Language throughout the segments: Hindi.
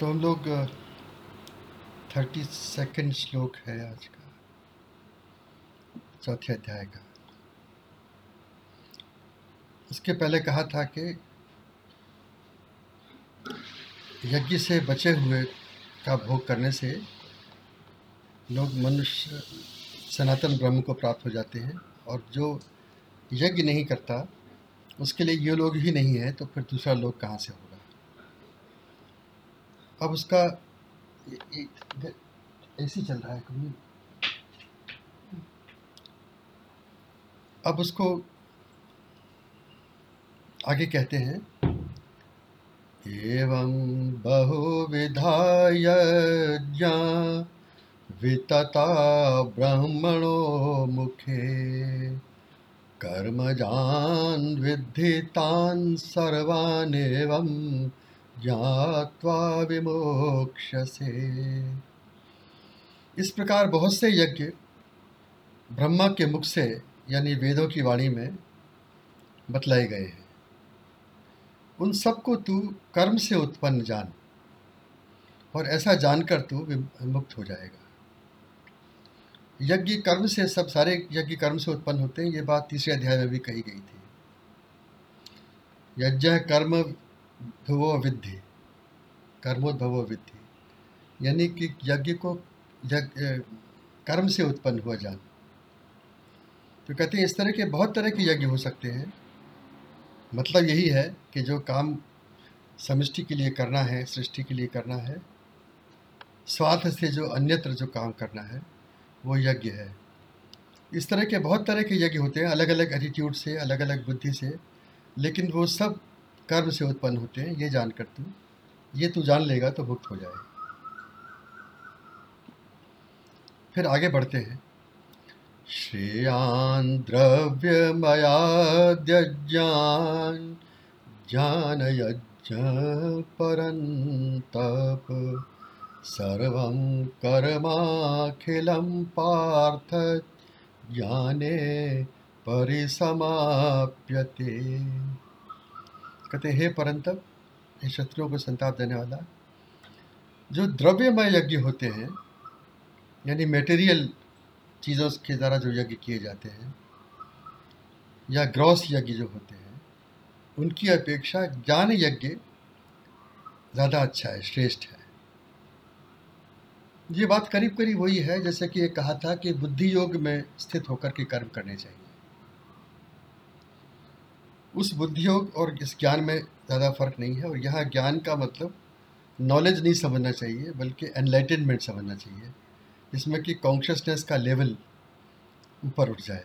तो हम लोग थर्टी सेकेंड श्लोक है आज का। चौथे अध्याय का। उसके पहले कहा था कि यज्ञ से बचे हुए का भोग करने से लोग मनुष्य, सनातन ब्रह्म को प्राप्त हो जाते हैं और जो यज्ञ नहीं करता, उसके लिए ये लोग ही नहीं है तो फिर दूसरा लोग कहाँ से होगा? अब उसका ऐसी चल रहा है कभी। अब उसको आगे कहते हैं, एवं बहुविधाय वितता ब्रह्मणो मुखे कर्मजान् विद्धितान् सर्वानेवं ज्ञात्वा विमोक्षसे। इस प्रकार बहुत से यज्ञ ब्रह्मा के मुख से, यानी वेदों की वाणी में, बतलाए गए हैं। उन सबको तू कर्म से उत्पन्न जान, और ऐसा जानकर तू मुक्त हो जाएगा। यज्ञ कर्म से सब सारे यज्ञ कर्म से उत्पन्न होते हैं, ये बात तीसरे अध्याय में भी कही गई थी। यज्ञ कर्म ध्रुवो विद्धि कर्मोद्भवो विद्धि यानी कि यज्ञ को यज्ञ कर्म से उत्पन्न हुआ जान। तो कहते हैं इस तरह के बहुत तरह के यज्ञ हो सकते हैं। मतलब यही है कि जो काम समष्टि के लिए करना है, सृष्टि के लिए करना है, स्वार्थ से जो अन्यत्र जो काम करना है, वो यज्ञ है। इस तरह के बहुत तरह के यज्ञ होते हैं अलग अलग एटीट्यूड से अलग अलग बुद्धि से, लेकिन वो सब कर्म से उत्पन्न होते हैं, ये जानकर तू, ये तू जान लेगा तो मुक्त हो जाए। फिर आगे बढ़ते हैं। श्रेयान् द्रव्यमयाद्यज्ञान् परन्तप, सर्वं कर्माखिलं पार्थ ज्ञाने परिसमाप्यते। कहते हे परंतप ये शत्रुओं को संताप देने वाला, जो द्रव्यमय यज्ञ होते हैं, यानी मेटेरियल चीज़ों के द्वारा जो यज्ञ किए जाते हैं, या ग्रॉस यज्ञ जो होते हैं, उनकी अपेक्षा ज्ञान यज्ञ ज़्यादा अच्छा है, श्रेष्ठ है। ये बात करीब करीब वही है, जैसे कि ये कहा था कि बुद्धि योग में स्थित होकर के कर्म करने चाहिए। उस बुद्धियोग और इस ज्ञान में ज़्यादा फ़र्क नहीं है और यहाँ ज्ञान का मतलब नॉलेज नहीं समझना चाहिए, बल्कि एनलाइटनमेंट समझना चाहिए, जिसमें कि कॉन्शियसनेस का लेवल ऊपर उठ जाए।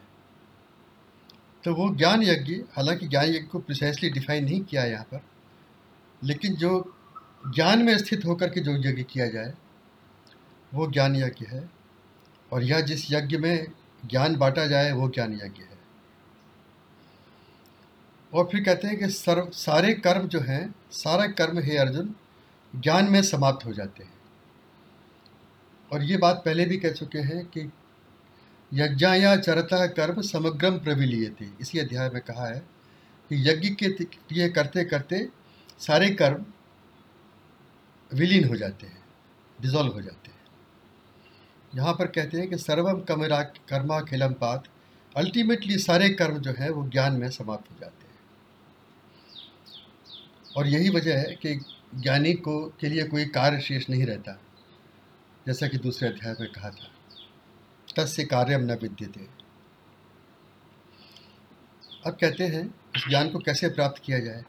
तो वो ज्ञान यज्ञ, हालाँकि ज्ञान यज्ञ को प्रिसाइसली डिफाइन नहीं किया यहाँ पर, लेकिन जो ज्ञान में स्थित होकर के जो यज्ञ किया जाए, वो ज्ञान यज्ञ है। और यह जिस यज्ञ में ज्ञान बांटा जाए, वो ज्ञान यज्ञ है। और फिर कहते हैं कि सर्व, सारे कर्म जो हैं, सारा कर्म हे अर्जुन, ज्ञान में समाप्त हो जाते हैं। और ये बात पहले भी कह चुके हैं कि यज्ञाया चरता कर्म समग्रम प्रविलीय थी इसी अध्याय में कहा है कि यज्ञ के क्रिय करते करते सारे कर्म विलीन हो जाते हैं डिजॉल्व हो जाते हैं। यहाँ पर कहते हैं कि सर्वम कमरा, कर्मा खिलम पात अल्टीमेटली सारे कर्म जो हैं, वो ज्ञान में समाप्त हो जाते हैं। और यही वजह है कि ज्ञानी को, के लिए कोई कार्य शेष नहीं रहता, जैसा कि दूसरे अध्याय में कहा था। तस्य कार्यम न विद्यते। अब कहते हैं, इस ज्ञान को कैसे प्राप्त किया जाए?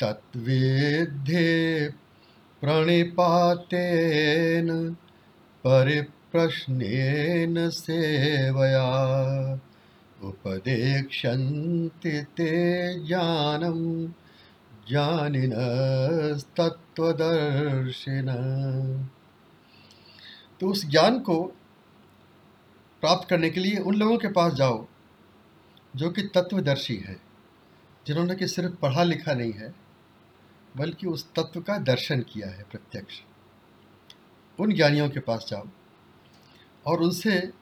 तत्वेद्ये प्रणिपातेन परिप्रश्नेन सेवया उपदेक्षन्ति ते ज्ञानं ज्ञानिनस्तत्त्वदर्शिन तो उस ज्ञान को प्राप्त करने के लिए उन लोगों के पास जाओ, जो कि तत्वदर्शी है, जिन्होंने कि सिर्फ़ पढ़ा लिखा नहीं है, बल्कि उस तत्व का दर्शन किया है प्रत्यक्ष। उन ज्ञानियों के पास जाओ और उनसे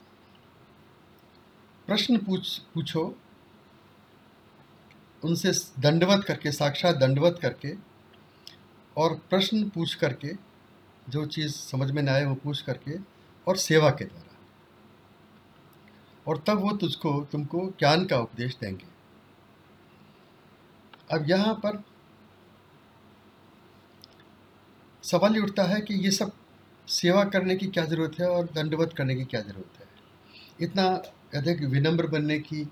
प्रश्न पूछ, पूछो उनसे दंडवत करके, साक्षात दंडवत करके और प्रश्न पूछ करके, जो चीज़ समझ में ना आए, वो पूछ करके और सेवा के द्वारा। और तब वो तुझको, तुमको ज्ञान का उपदेश देंगे। अब यहाँ पर सवाल ये उठता है कि ये सब सेवा करने की क्या ज़रूरत है और दंडवत करने की क्या ज़रूरत है? इतना अधिक विनम्र बनने की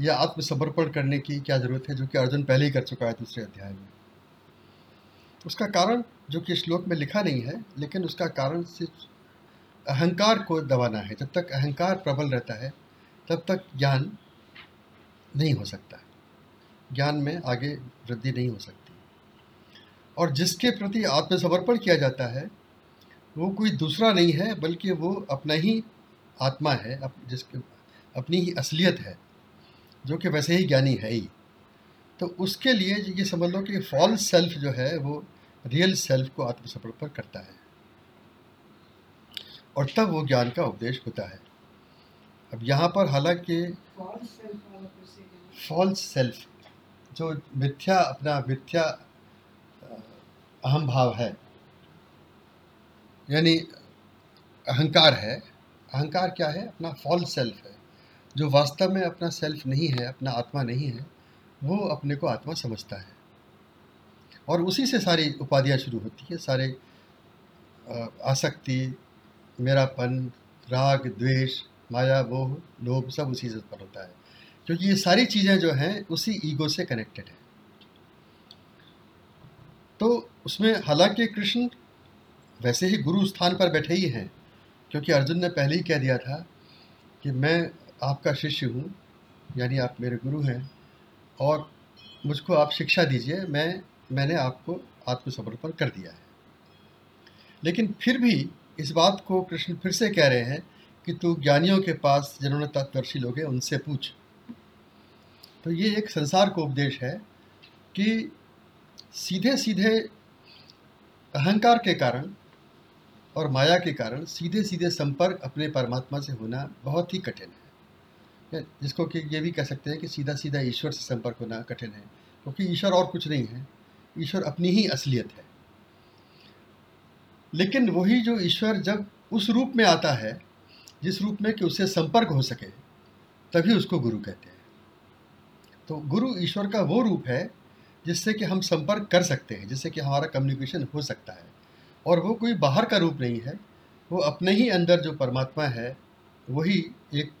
या आत्मसमर्पण करने की क्या ज़रूरत है जो कि अर्जुन पहले ही कर चुका है दूसरे अध्याय में? उसका कारण जो कि श्लोक में लिखा नहीं है लेकिन उसका कारण सिर्फ़ अहंकार को दबाना है। जब तक अहंकार प्रबल रहता है तब तक ज्ञान नहीं हो सकता ज्ञान में आगे वृद्धि नहीं हो सकती। और जिसके प्रति आत्मसमर्पण किया जाता है वो कोई दूसरा नहीं है बल्कि वो अपना ही आत्मा है अप, जिसके अपनी ही असलियत है। जो कि वैसे ही ज्ञानी है ही। तो उसके लिए ये समझ लो कि फॉल्स सेल्फ जो है वो रियल सेल्फ को आत्मसमर्पण करता है। और तब वो ज्ञान का उपदेश होता है। अब यहाँ पर हालाँकि फॉल्स सेल्फ जो मिथ्या अपना मिथ्या अहम भाव है यानी अहंकार है अहंकार क्या है? अपना फॉल्स सेल्फ है। जो वास्तव में अपना सेल्फ नहीं है, अपना आत्मा नहीं है, वो अपने को आत्मा समझता है। और उसी से सारी उपाधियाँ शुरू होती है, सारे आसक्ति, मेरापन, राग, द्वेष, माया, मोह, लोभ सब उसी से उत्पन्न होता है। क्योंकि ये सारी चीज़ें जो हैं, उसी ईगो से कनेक्टेड है। तो उसमें हालाँकि कृष्ण वैसे ही गुरु स्थान पर बैठे ही हैं, क्योंकि अर्जुन ने पहले ही कह दिया था कि मैं आपका शिष्य हूँ, यानी आप मेरे गुरु हैं, और मुझको आप शिक्षा दीजिए, मैं, मैंने आपको आत्मसमर्पण कर दिया है। लेकिन फिर भी इस बात को कृष्ण फिर से कह रहे हैं कि तू ज्ञानियों के पास जिन्होंने तत्वर्षी लोग हैं, उनसे पूछ। तो ये एक संसार को उपदेश है कि सीधे सीधे अहंकार के कारण और माया के कारण सीधे सीधे संपर्क अपने परमात्मा से होना बहुत ही कठिन है। जिसको कि ये भी कह सकते हैं कि सीधा सीधा ईश्वर से संपर्क होना कठिन है, क्योंकि ईश्वर और कुछ नहीं है, ईश्वर अपनी ही असलियत है। लेकिन वही जो ईश्वर जब उस रूप में आता है, जिस रूप में कि उससे संपर्क हो सके, तभी उसको गुरु कहते हैं। तो गुरु ईश्वर का वो रूप है, जिससे कि हम संपर्क कर सकते हैं, जिससे कि हमारा कम्युनिकेशन हो सकता है। और वो कोई बाहर का रूप नहीं है, वो अपने ही अंदर जो परमात्मा है, वही एक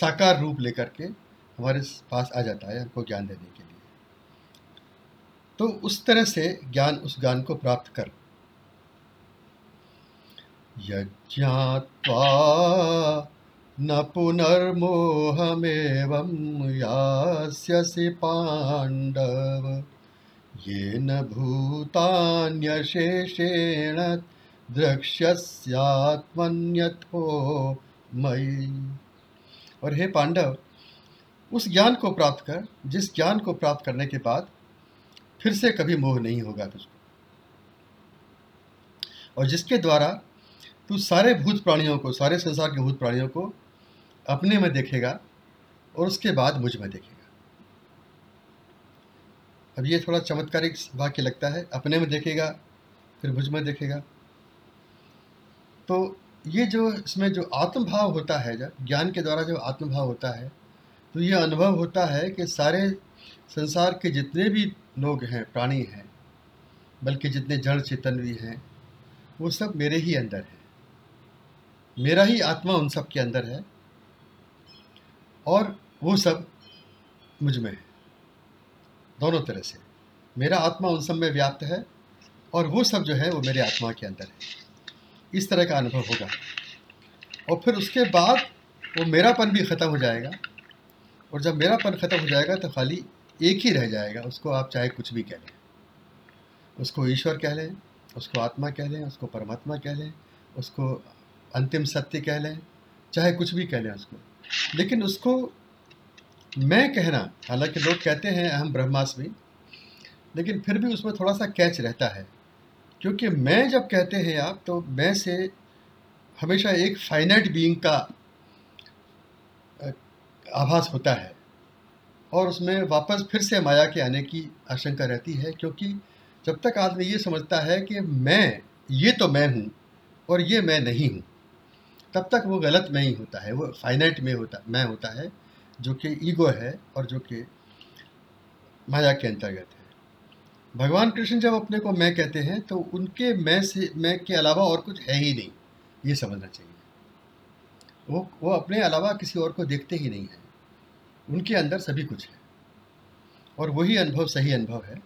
साकार रूप लेकर के हमारे पास आ जाता है हमको ज्ञान देने के लिए। तो उस तरह से ज्ञान उस ज्ञान को प्राप्त कर। यज्ञात्वा न पुनर्मोहमेवं यास्यसि पाण्डव, येन भूतान्यशेषेण द्रक्ष्यस्यात्मन्यथो मयि। और हे पांडव, उस ज्ञान को प्राप्त कर, जिस ज्ञान को प्राप्त करने के बाद फिर से कभी मोह नहीं होगा तुझको। और जिसके द्वारा तू सारे भूत प्राणियों को, सारे संसार के भूत प्राणियों को अपने में देखेगा और उसके बाद मुझमें देखेगा। अब ये थोड़ा चमत्कारिक वाक्य लगता है, अपने में देखेगा, फिर मुझमें देखेगा। तो ये जो इसमें जो आत्मभाव होता है, जब ज्ञान के द्वारा जो आत्मभाव होता है तो ये अनुभव होता है कि सारे संसार के जितने भी लोग हैं, प्राणी हैं, बल्कि जितने जड़ चेतन भी हैं, वो सब मेरे ही अंदर है। मेरा ही आत्मा उन सब के अंदर है और वो सब मुझमें है। दोनों तरह से मेरा आत्मा उन सब में व्याप्त है और वो सब जो है, वो मेरे आत्मा के अंदर है। इस तरह का अनुभव होगा। और फिर उसके बाद वो मेरापन भी ख़त्म हो जाएगा। और जब मेरापन ख़त्म हो जाएगा तो खाली एक ही रह जाएगा। उसको आप चाहे कुछ भी कह लें। उसको ईश्वर कह लें, उसको आत्मा कह लें, उसको परमात्मा कह लें, उसको अंतिम सत्य कह लें, चाहे कुछ भी कह लें उसको। लेकिन उसको मैं कहना, हालाँकि लोग कहते हैं अहम ब्रह्मास्मि, लेकिन फिर भी उसमें थोड़ा सा कैच रहता है। क्योंकि मैं जब कहते हैं आप तो मैं से हमेशा एक फाइनाइट बीइंग का आभास होता है। और उसमें वापस फिर से माया के आने की आशंका रहती है, क्योंकि जब तक आदमी ये समझता है कि मैं, ये तो मैं हूँ और ये मैं नहीं हूँ, तब तक वो गलत में ही होता है, वो फाइनाइट में होता, मैं होता है, जो कि ईगो है और जो कि माया के अंतर्गत है। भगवान कृष्ण जब अपने को मैं कहते हैं तो उनके मैं से, मैं के अलावा और कुछ है ही नहीं। ये समझना चाहिए। वो वो अपने अलावा किसी और को देखते ही नहीं हैं। उनके अंदर सभी कुछ है। और वही अनुभव सही अनुभव है।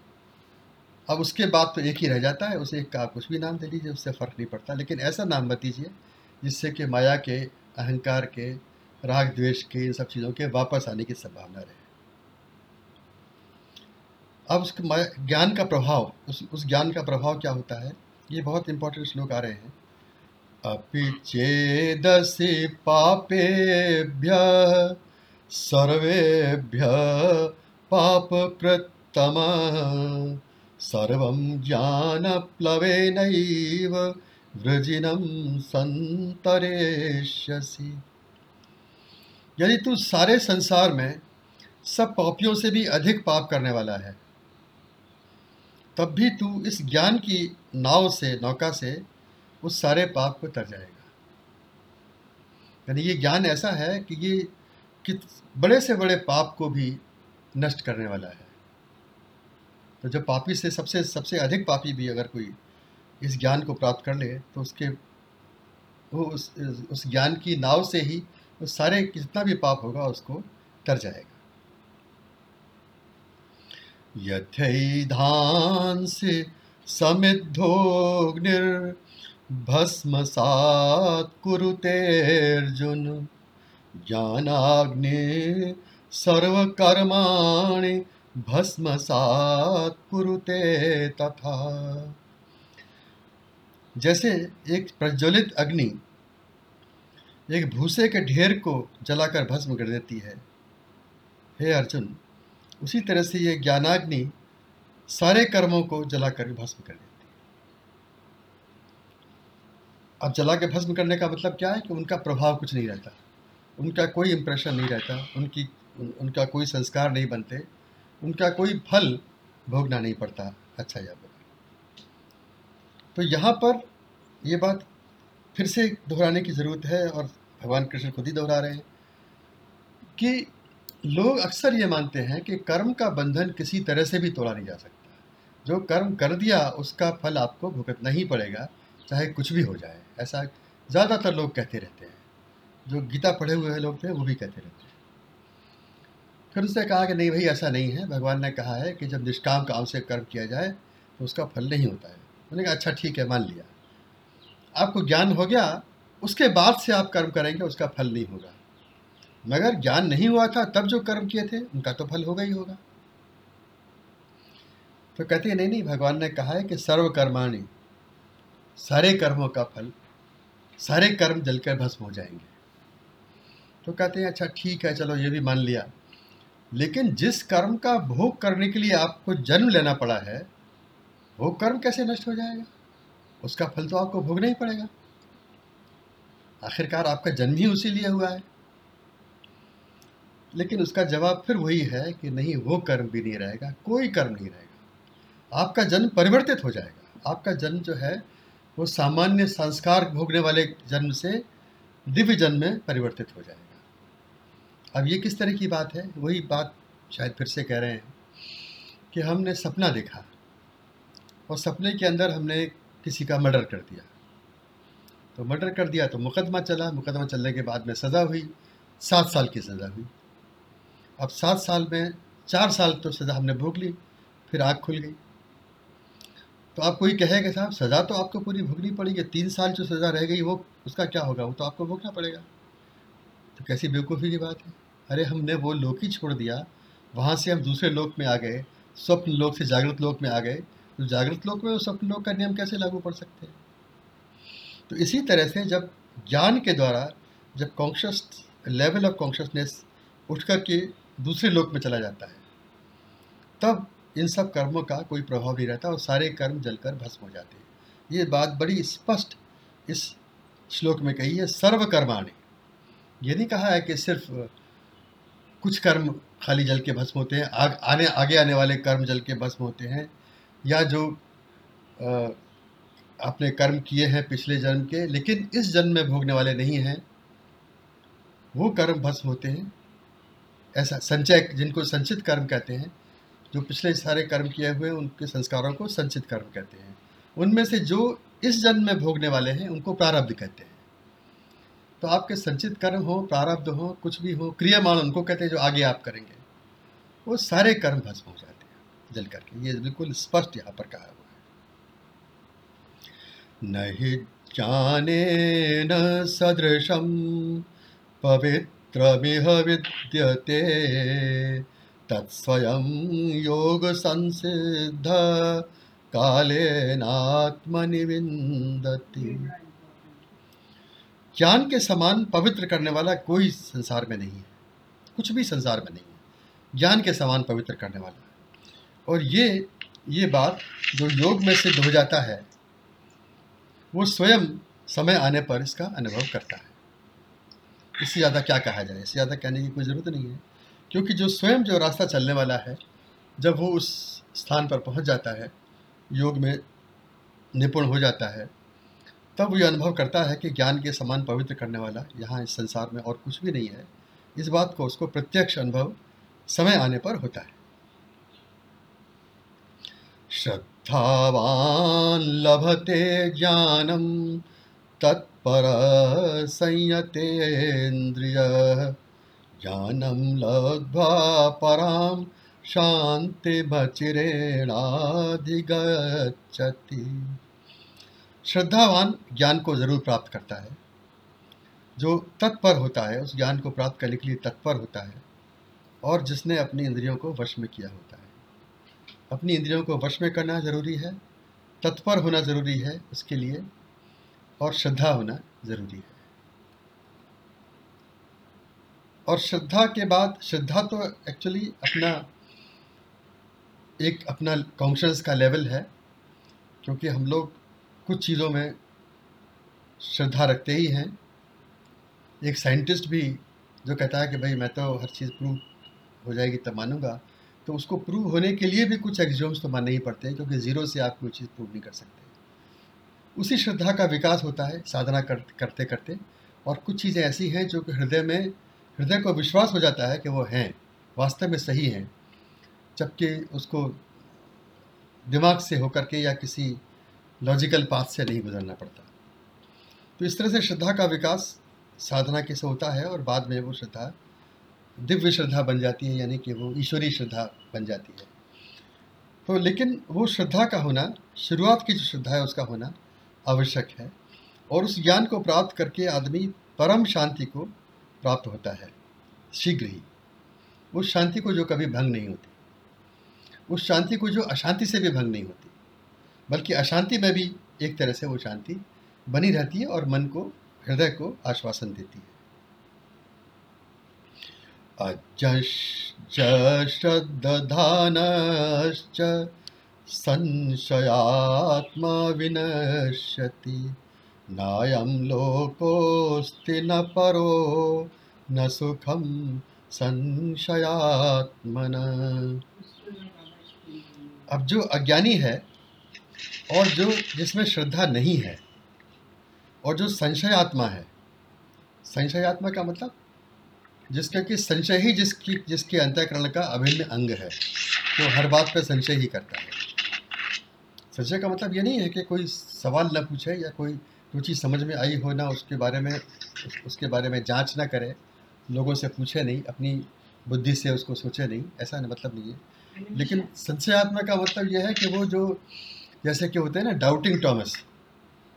अब उसके बाद तो एक ही रह जाता है, उसे एक का कुछ भी नाम दे दीजिए, उससे फ़र्क नहीं पड़ता। लेकिन ऐसा नाम मत दीजिए, जिससे कि माया के, अहंकार के, राग द्वेष के, इन सब चीज़ों के वापस आने की संभावना रहे। अब उसके ज्ञान का प्रभाव, उस उस ज्ञान का प्रभाव क्या होता है? ये बहुत इंपॉर्टेंट श्लोक आ रहे हैं। अपि चेदसि पापेभ्य, सर्वेभ्य सर्वं ज्ञानप्लवेनैव वृजिनं संतरेष्यसि यदि तू सारे संसार में सब पापियों से भी अधिक पाप करने वाला है। तब भी तू इस ज्ञान की नाव से, नौका से उस सारे पाप को तर जाएगा। यानी ये ज्ञान ऐसा है कि ये कि बड़े से बड़े पाप को भी नष्ट करने वाला है। तो जब पापी से सबसे सबसे अधिक पापी भी अगर कोई इस ज्ञान को प्राप्त कर ले तो उसके, वो उस उस ज्ञान की नाव से ही उस सारे जितना भी पाप होगा उसको तर जाएगा। से समिद्धोग्निर्भस्मसात् कुरुतेऽर्जुन ज्ञानाग्नि सर्वकर्माणि भस्मसात कुरुते तथा। जैसे एक प्रज्वलित अग्नि एक भूसे के ढेर को जलाकर भस्म कर देती है। हे अर्जुन उसी तरह से ये ज्ञानाग्नि सारे कर्मों को जलाकर भस्म कर देती है। अब जला के भस्म करने का मतलब क्या है कि उनका प्रभाव कुछ नहीं रहता। उनका कोई इम्प्रेशन नहीं रहता उनकी उन, उनका कोई संस्कार नहीं बनते उनका कोई फल भोगना नहीं पड़ता अच्छा या बुरा। तो यहाँ पर ये बात फिर से दोहराने की ज़रूरत है और भगवान कृष्ण खुद ही दोहरा रहे हैं कि लोग अक्सर ये मानते हैं कि कर्म का बंधन किसी तरह से भी तोड़ा नहीं जा सकता। जो कर्म कर दिया, उसका फल आपको भुगतना ही पड़ेगा, चाहे कुछ भी हो जाए। ऐसा ज़्यादातर लोग कहते रहते हैं। जो गीता पढ़े हुए लोग थे, वो भी कहते रहते हैं। फिर उसने कहा कि नहीं भाई, ऐसा नहीं है। भगवान ने कहा है कि जब निष्काम काम से कर्म किया जाए तो उसका फल नहीं होता है। उन्होंने कहा अच्छा ठीक है, मान लिया। आपको ज्ञान हो गया, उसके बाद से आप कर्म करेंगे, उसका फल नहीं होगा। मगर ज्ञान नहीं हुआ था, तब जो कर्म किए थे, उनका तो फल होगा ही होगा। तो कहते हैं, नहीं नहीं, भगवान ने कहा है कि सर्वकर्माणी, सारे कर्मों का फल, सारे कर्म जलकर भस्म हो जाएँगे। तो कहते हैं अच्छा ठीक है, चलो, ये भी मान लिया। लेकिन जिस कर्म का भोग करने के लिए आपको जन्म लेना पड़ा है, वो कर्म कैसे नष्ट हो जाएगा? उसका फल तो आपको भोगना ही पड़ेगा। आखिरकार आपका जन्म ही उसी लिए हुआ है। लेकिन उसका जवाब फिर वही है कि नहीं, वो कर्म भी नहीं रहेगा, कोई कर्म नहीं रहेगा। आपका जन्म परिवर्तित हो जाएगा। आपका जन्म जो है, वो सामान्य संस्कार भोगने वाले जन्म से दिव्य जन्म में परिवर्तित हो जाएगा। अब ये किस तरह की बात है? वही बात शायद फिर से कह रहे हैं कि हमने सपना देखा और सपने के अंदर हमने किसी का मर्डर कर दिया। तो मर्डर कर दिया तो मुकदमा चला। मुकदमा चलने के बाद में सज़ा हुई। सात साल की सज़ा हुई। अब सात साल में, चार साल तो सज़ा हमने भोग ली, फिर आग खुल गई। तो आप कोई कहेगा, साहब, सज़ा तो आपको पूरी भोगनी पड़ेगी, तीन साल जो सज़ा रह गई वो, उसका क्या होगा? वो तो आपको भोगना पड़ेगा। तो कैसी बेवकूफ़ी की बात है? अरे, हमने वो लोक ही छोड़ दिया। वहाँ से हम दूसरे लोक में आ गए, स्वप्न लोक से जागृत लोक में आ गए। तो जागृत लोक में स्वप्न लोक का नियम कैसे लागू पड़ सकते हैं? तो इसी तरह से जब ज्ञान के द्वारा, जब कॉन्शियस लेवल ऑफ़ कॉन्शियसनेस उठ कर के दूसरे लोक में चला जाता है। तब इन सब कर्मों का कोई प्रभाव नहीं रहता और सारे कर्म जलकर भस्म हो जाते हैं। ये बात बड़ी स्पष्ट इस श्लोक में कही है सर्वकर्माणी। ये नहीं कहा है कि सिर्फ़ कुछ कर्म खाली जल के भस्म होते हैं आग आने आगे आने वाले कर्म जल के भस्म होते हैं या जो अ, आपने कर्म किए हैं पिछले जन्म के लेकिन इस जन्म में भोगने वाले नहीं हैं वो कर्म भस्म होते हैं। ऐसा संचय, जिनको संचित कर्म कहते हैं, जो पिछले सारे कर्म किए हुए उनके संस्कारों को संचित कर्म कहते हैं। उनमें से जो इस जन्म में भोगने वाले हैं, उनको प्रारब्ध कहते हैं। तो आपके संचित कर्म हो, प्रारब्ध हो, कुछ भी हो क्रियामान उनको कहते हैं, जो आगे आप करेंगे, वो सारे कर्म भस्म हो जाते हैं, जल करके। ये बिल्कुल स्पष्ट यहाँ पर कहा हुआ है। नहीं जाने न सदृशम पवित्रमिह विद्यते। तत्स्वयं योग संसिद्ध कालेनात्मनि ज्ञान के समान पवित्र करने वाला कोई संसार में नहीं है। कुछ भी संसार में नहीं है। ज्ञान के समान पवित्र करने वाला। और ये ये बात जो योग में सिद्ध हो जाता है, वो स्वयं समय आने पर इसका अनुभव करता है। इससे ज़्यादा क्या कहा जाए? इससे ज़्यादा कहने की कोई ज़रूरत नहीं है। क्योंकि जो स्वयं जो रास्ता चलने वाला है, जब वो उस स्थान पर पहुँच जाता है, योग में निपुण हो जाता है, तब वो अनुभव करता है कि ज्ञान के समान पवित्र करने वाला यहाँ इस संसार में और कुछ भी नहीं है। इस बात को, उसको प्रत्यक्ष अनुभव समय आने पर होता है। श्रद्धावान लभते ज्ञानम तत्पर संयतेन्द्रिय ज्ञानम लब्ध्वा पराम शांति भचिरेणाधिगच्छति श्रद्धावान ज्ञान को ज़रूर प्राप्त करता है। जो तत्पर होता है, उस ज्ञान को प्राप्त करने के लिए तत्पर होता है और जिसने अपनी इंद्रियों को वश में किया होता है। अपनी इंद्रियों को वश में करना ज़रूरी है, तत्पर होना ज़रूरी है उसके लिए और श्रद्धा होना ज़रूरी है। और श्रद्धा के बाद, श्रद्धा तो एक्चुअली अपना एक अपना कॉन्शंस का लेवल है, क्योंकि हम लोग कुछ चीज़ों में श्रद्धा रखते ही हैं। एक साइंटिस्ट भी जो कहता है कि भाई, मैं तो हर चीज़ प्रूव हो जाएगी तब मानूँगा। तो उसको प्रूव होने के लिए भी कुछ एग्ज़ाम्स तो मानने ही पड़ते हैं, क्योंकि ज़ीरो से आप कोई चीज़ प्रूव नहीं कर सकते। उसी श्रद्धा का विकास होता है साधना कर, करते करते। और कुछ चीज़ें ऐसी हैं जो कि हृदय में हृदय को विश्वास हो जाता है कि वो हैं वास्तव में सही हैं। जबकि उसको दिमाग से होकर के या किसी लॉजिकल पाथ से नहीं गुजरना पड़ता। तो इस तरह से श्रद्धा का विकास साधना के से होता है और बाद में वो श्रद्धा दिव्य श्रद्धा बन जाती है यानी कि वो ईश्वरीय श्रद्धा बन जाती है। तो लेकिन वो श्रद्धा का होना शुरुआत की जो श्रद्धा है उसका होना आवश्यक है और उस ज्ञान को प्राप्त करके आदमी परम शांति को प्राप्त होता है, शीघ्र ही। उस शांति को जो कभी भंग नहीं होती, उस शांति को जो अशांति से भी भंग नहीं होती, बल्कि अशांति में भी एक तरह से वो शांति बनी रहती है और मन को, हृदय को आश्वासन देती है। अजश्रद्धानश्च संशयात्मा विनश्यति नायं लोकोऽस्ति न परो, न सुखम संशयात्मन। अब जो अज्ञानी है, और जो जिसमें श्रद्धा नहीं है, और जो संशयात्मा है, संशयात्मा का मतलब? जिसका कि संशय ही जिसकी, जिसके अंतःकरण का अभिन्न अंग है तो हर बात पर संशय ही करता है। संशय का मतलब ये नहीं है कि कोई सवाल न पूछे या कोई जो चीज़ समझ में आई हो ना उसके बारे में उसके बारे में जाँच ना करे लोगों से पूछे नहीं अपनी बुद्धि से उसको सोचे नहीं ऐसा मतलब नहीं है। लेकिन संशयात्मा का मतलब यह है कि वो जो जैसे कि होते हैं ना डाउटिंग टॉमस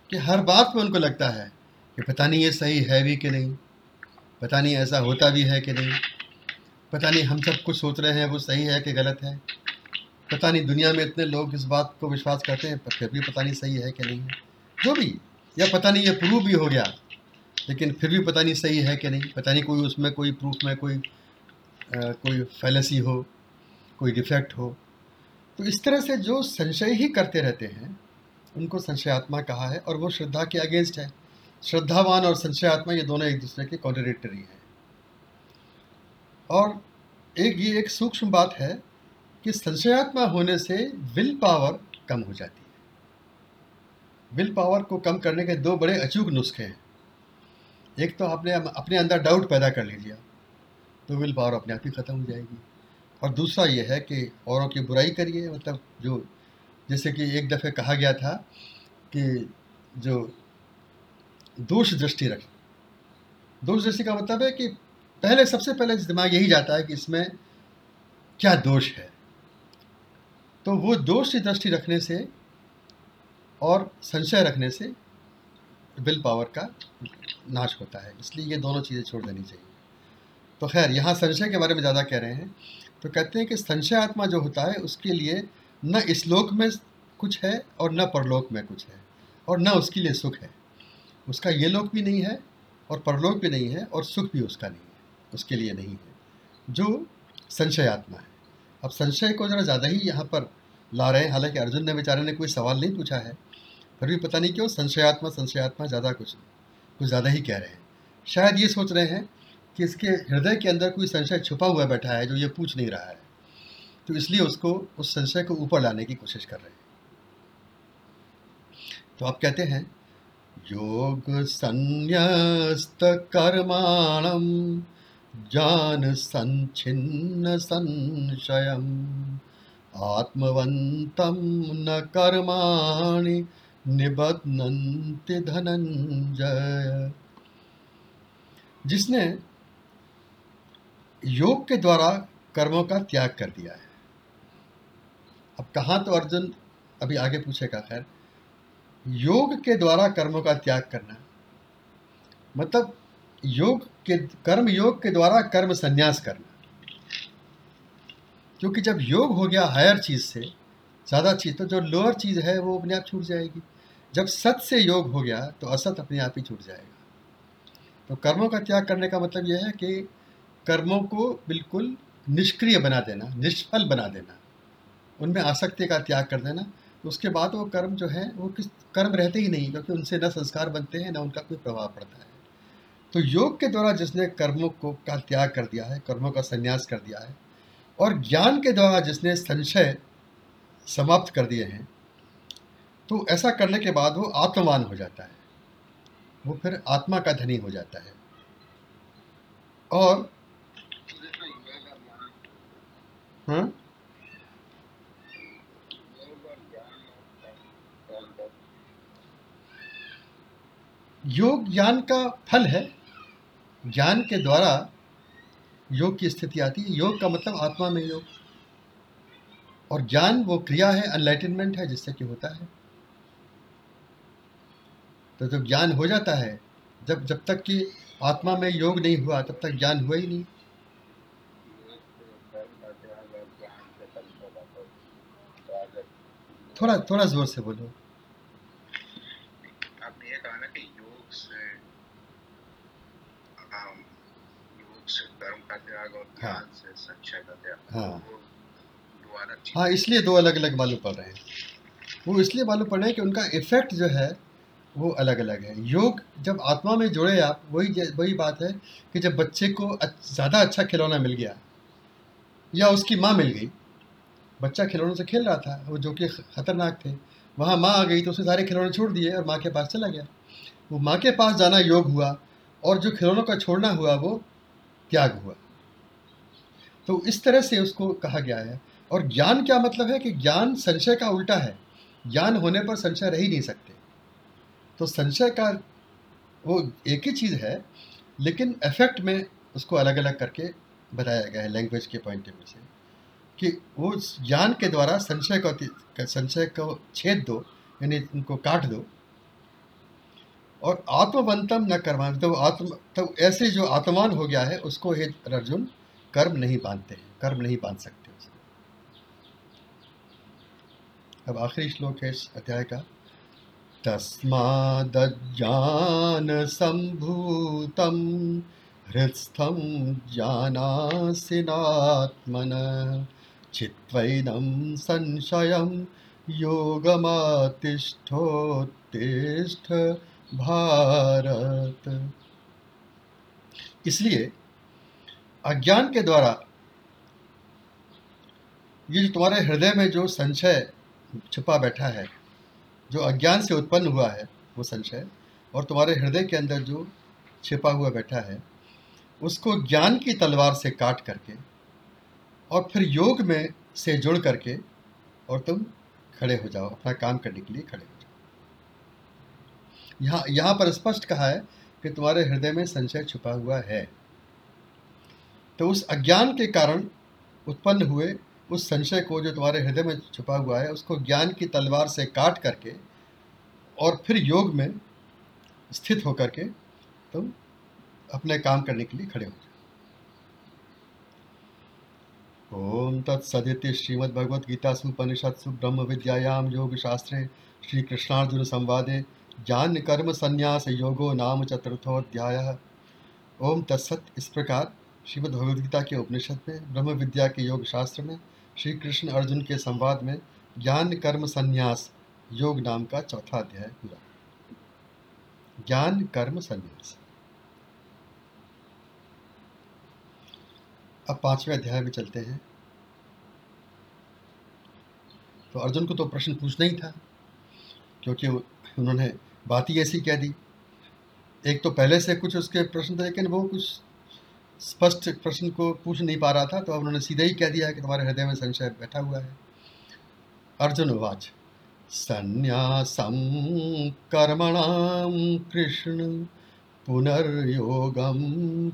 कि हर बात में उनको लगता है कि पता नहीं ये सही है भी कि नहीं पता नहीं ऐसा होता भी है कि नहीं पता नहीं हम सब कुछ सोच रहे हैं वो सही है कि गलत है। पता नहीं दुनिया में इतने लोग इस बात को विश्वास करते हैं पर फिर भी पता नहीं सही है कि नहीं। जो भी या पता नहीं ये प्रूफ भी हो गया लेकिन फिर भी पता नहीं सही है कि नहीं। पता नहीं कोई उसमें कोई प्रूफ में कोई आ, कोई फैलसी हो कोई डिफेक्ट हो। तो इस तरह से जो संशय ही करते रहते हैं उनको संशयात्मा कहा है और वो श्रद्धा के अगेंस्ट है। श्रद्धावान और संशयात्मा ये दोनों एक दूसरे के कॉन्ट्रेडिक्टरी हैं। और एक ये एक सूक्ष्म बात है कि संशयात्मा होने से विल पावर कम हो जाती है। विल पावर को कम करने के दो बड़े अचूक नुस्खे हैं। एक तो आपने अपने अंदर डाउट पैदा कर लीजिए तो विल पावर अपने आप ही ख़त्म हो जाएगी। और दूसरा यह है कि औरों की बुराई करिए मतलब जो, जैसे कि एक दफ़े कहा गया था कि जो दोष दृष्टि रख। दोष दृष्टि का मतलब है कि पहले, सबसे पहले दिमाग यही जाता है कि इसमें क्या दोष है। तो वो दोष की दृष्टि रखने से और संशय रखने से विल पावर का नाश होता है। इसलिए ये दोनों चीज़ें छोड़ देनी चाहिए। तो खैर, यहाँ संशय के बारे में ज़्यादा कह रहे हैं। तो कहते हैं कि संशय आत्मा जो होता है, उसके लिए न इस लोक में कुछ है और न परलोक में कुछ है और न उसके लिए सुख है। उसका ये लोक भी नहीं है और परलोक भी नहीं है और सुख भी उसका नहीं है, उसके लिए नहीं है। जो संशय आत्मा है। अब संशय को ज़रा ज़्यादा ही यहाँ पर ला रहे हैं। हालाँकि अर्जुन ने बेचारे ने कोई सवाल नहीं पूछा है, फिर भी पता नहीं क्यों संशयात्मा संशयात्मा ज़्यादा कुछ कुछ ज़्यादा ही कह रहे हैं। शायद ये सोच रहे हैं कि इसके हृदय के अंदर कोई संशय छुपा हुआ बैठा है जो ये पूछ नहीं रहा है तो इसलिए उसको, उस संशय को ऊपर लाने की कोशिश कर रहे हैं। तो आप कहते हैं, योग संन्यस्त कर्माणम जान संशय आत्मवंतम न कर्माणि निबध्नन्ति धनंजय जिसने योग के द्वारा कर्मों का त्याग कर दिया है। अब कहाँ तो अर्जुन अभी आगे पूछेगा, खैर। योग के द्वारा कर्मों का त्याग करना। मतलब योग के, कर्म योग के द्वारा कर्म संन्यास करना। क्योंकि जब योग हो गया हायर चीज़ से, ज़्यादा चीज़ तो जो लोअर चीज़ है, वो अपने आप छूट जाएगी। जब सत से योग हो गया तो असत अपने आप ही छूट जाएगा। तो कर्मों का त्याग करने का मतलब यह है कि कर्मों को बिल्कुल निष्क्रिय बना देना, निष्फल बना देना। उनमें आसक्ति का त्याग कर देना। उसके बाद वो कर्म जो है, वो किस, कर्म रहते ही नहीं, क्योंकि उनसे न संस्कार बनते हैं, न उनका कोई प्रभाव पड़ता है। तो योग के द्वारा जिसने कर्मों को का त्याग कर दिया है, कर्मों का संन्यास कर दिया है, और ज्ञान के द्वारा जिसने संशय समाप्त कर दिए हैं तो ऐसा करने के बाद वो आत्मवान हो जाता है। वो फिर आत्मा का धनी हो जाता है। और हाँ? योग ज्ञान का फल है। ज्ञान के द्वारा योग की स्थिति आती है। योग का मतलब आत्मा में योग। और ज्ञान वो क्रिया है अनलाइटनमेंट है, जिससे कि होता है। तो जब ज्ञान हो जाता है, जब जब तक कि आत्मा में योग नहीं हुआ, तब तक ज्ञान हुआ ही नहीं। थोड़ा थोड़ा ज़ोर से बोलो आपने ये कहा ना कि योग से योग से कर्म का त्याग और हाँ। हाँ हाँ इसलिए दो अलग अलग मालूम पड़ रहे हैं। वो इसलिए मालूम पड़ रहे हैं कि उनका इफ़ेक्ट जो है, वो अलग अलग है। योग जब आत्मा में जुड़े आप, वही वही बात है कि जब बच्चे को ज़्यादा अच्छा खिलौना मिल गया, या उसकी माँ मिल गई, बच्चा खिलौनों से खेल रहा था, वो जो कि ख़तरनाक थे, वहाँ माँ आ गई तो उसने सारे खिलौने छोड़ दिए और माँ के पास चला गया। वो माँ के पास जाना योग हुआ और जो खिलौनों का छोड़ना हुआ, वो त्याग हुआ। तो इस तरह से उसको कहा गया है। और ज्ञान क्या मतलब है कि ज्ञान संशय का उल्टा है? ज्ञान होने पर संशय रह ही नहीं सकते। तो संशय का वो एक ही चीज़ है, लेकिन इफ़ेक्ट में उसको अलग अलग करके बताया गया है लैंग्वेज के पॉइंट ऑफ़ व्यू से कि वो ज्ञान के द्वारा संशय को संशय को छेद दो, यानी उनको काट दो। और आत्मवंतम न कर्मा तो आत्म तो ऐसे जो आत्मान हो गया है, उसको हे अर्जुन कर्म नहीं बांधते कर्म नहीं बाँध सकते अब आखिरी श्लोक है इस अध्याय का। तस्मादज्ञानसम्भूतं हृत्स्थं जानासिनात्मन, चित्वैनं संशयं योगमातिष्ठोत्तिष्ठ भारत। इसलिए अज्ञान के द्वारा। ये जो तुम्हारे हृदय में जो संशय छुपा बैठा है, जो अज्ञान से उत्पन्न हुआ है, वो संशय, और तुम्हारे हृदय के अंदर जो छिपा हुआ बैठा है, उसको ज्ञान की तलवार से काट करके और फिर योग में से जुड़ करके और तुम खड़े हो जाओ, अपना काम करने के लिए खड़े हो जाओ। यहाँ यहाँ पर स्पष्ट कहा है कि तुम्हारे हृदय में संशय छुपा हुआ है। तो उस अज्ञान के कारण उत्पन्न हुए उस संशय को जो तुम्हारे हृदय में छुपा हुआ है, उसको ज्ञान की तलवार से काट करके और फिर योग में स्थित होकर के तुम अपने काम करने के लिए खड़े हो जाओ। ओम तत्सदिति श्रीमद्भगवद्गीतासु उपनिषत्सु ब्रह्म विद्यायाम योग शास्त्रे श्री कृष्णार्जुन संवादे ज्ञान कर्म संन्यास योगो नाम चतुर्थोध्याय। ओम तत्सत इस प्रकार श्रीमद् भगवद्गीता के उपनिषद में ब्रह्म विद्या के योग शास्त्र में श्री कृष्ण अर्जुन के संवाद में ज्ञान कर्म संन्यास योग नाम का चौथा अध्याय पूरा ज्ञान कर्म संन्यास। अब पाँचवें अध्याय में चलते हैं। तो अर्जुन को तो प्रश्न पूछना ही था, क्योंकि उन्होंने बात ही ऐसी कह दी। एक तो पहले से कुछ उसके प्रश्न थे, लेकिन वो कुछ स्पष्ट प्रश्न को पूछ नहीं पा रहा था तो अब उन्होंने सीधे ही कह दिया कि तुम्हारे हृदय में संशय बैठा हुआ है। अर्जुन वाच संन्यासम कर्मणाम कृष्ण पुनर्योगम